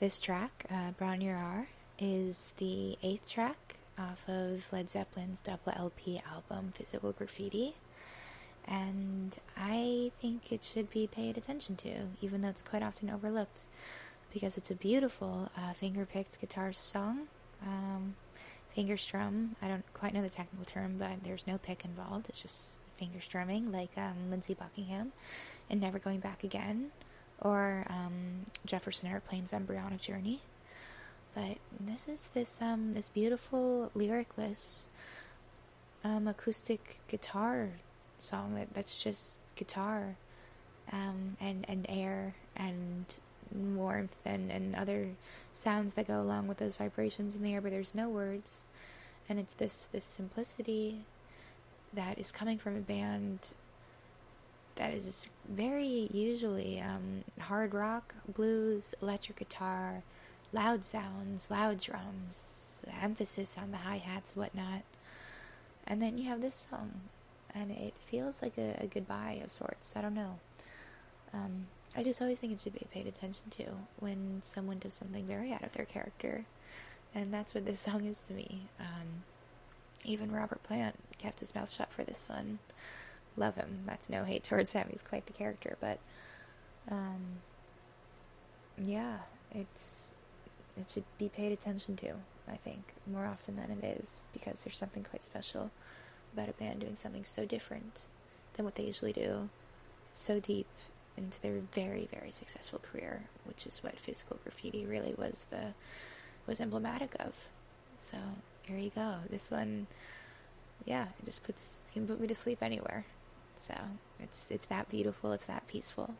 This track, uh, Bron-Yr-Aur, is the eighth track off of Led Zeppelin's double LP album, Physical Graffiti. And I think it should be paid attention to, even though it's quite often overlooked, because it's a beautiful uh, finger picked guitar song. Um, finger strum, I don't quite know the technical term, but there's no pick involved. It's just finger strumming, like um, Lindsey Buckingham and Never Going Back Again or um, Jefferson Airplane's Embryonic Journey. But this is this um, this beautiful lyricless um, acoustic guitar song that, that's just guitar um, and and air and warmth and, and other sounds that go along with those vibrations in the air, but there's no words. And it's this this simplicity that is coming from a band that is very usually um, hard rock, blues, electric guitar, loud sounds, loud drums, emphasis on the hi hats, whatnot. And then you have this song, and it feels like a, a goodbye of sorts. I don't know. Um, I just always think it should be paid attention to when someone does something very out of their character. And that's what this song is to me. Um, even Robert Plant kept his mouth shut for this one love him. That's no hate towards him. He's quite the character, but um, yeah, it's it should be paid attention to. I think more often than it is because there's something quite special about a band doing something so different than what they usually do, so deep into their very very successful career, which is what physical graffiti really was the was emblematic of. So here you go. This one, yeah, it just puts can put me to sleep anywhere. So it's it's that beautiful, it's that peaceful.